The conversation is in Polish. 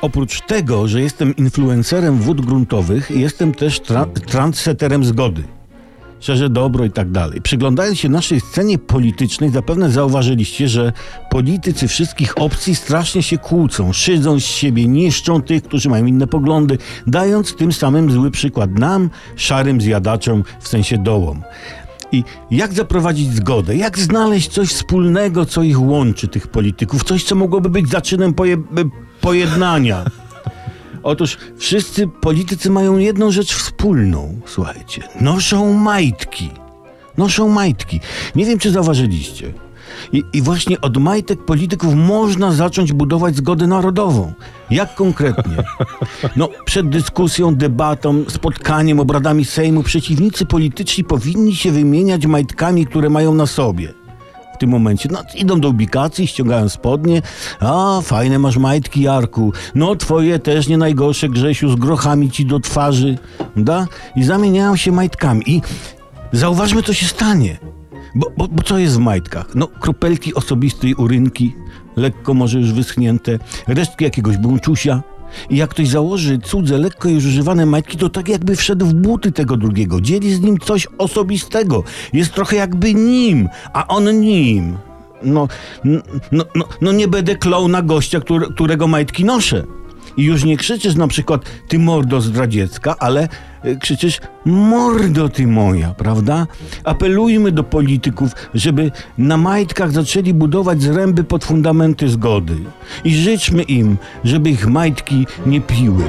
Oprócz tego, że jestem influencerem wód gruntowych, jestem też tra- trendseterem zgody. Szczerze dobro i tak dalej. Przyglądając się naszej scenie politycznej, zapewne zauważyliście, że politycy wszystkich opcji strasznie się kłócą, szydzą z siebie, niszczą tych, którzy mają inne poglądy, dając tym samym zły przykład nam, szarym zjadaczom, w sensie dołom. I jak zaprowadzić zgodę? Jak znaleźć coś wspólnego, co ich łączy, tych polityków? Coś, co mogłoby być zaczynem poje- pojednania. Otóż wszyscy politycy mają jedną rzecz wspólną, słuchajcie. Noszą majtki. Noszą majtki. Nie wiem, czy zauważyliście. I, I właśnie od majtek polityków można zacząć budować zgodę narodową. Jak konkretnie? No, przed dyskusją, debatą, spotkaniem, obradami Sejmu przeciwnicy polityczni powinni się wymieniać majtkami, które mają na sobie w tym momencie. No, idą do ubikacji, ściągają spodnie. A, fajne masz majtki, Jarku. No, twoje też nie najgorsze, Grzesiu, z grochami ci do twarzy. Da? I zamieniają się majtkami. I zauważmy, co się stanie. Bo, bo, bo co jest w majtkach? No, kropelki osobistej urynki, lekko może już wyschnięte, resztki jakiegoś bączusia. I jak ktoś założy cudze, lekko już używane majtki, to tak jakby wszedł w buty tego drugiego. Dzieli z nim coś osobistego. Jest trochę jakby nim, a on nim. No, no, no, no nie będę klął na gościa, który, którego majtki noszę. I już nie krzyczysz na przykład ty mordo zdradziecka, ale y, krzyczysz mordo ty moja, prawda? Apelujmy do polityków, żeby na majtkach zaczęli budować zręby pod fundamenty zgody. I życzmy im, żeby ich majtki nie piły.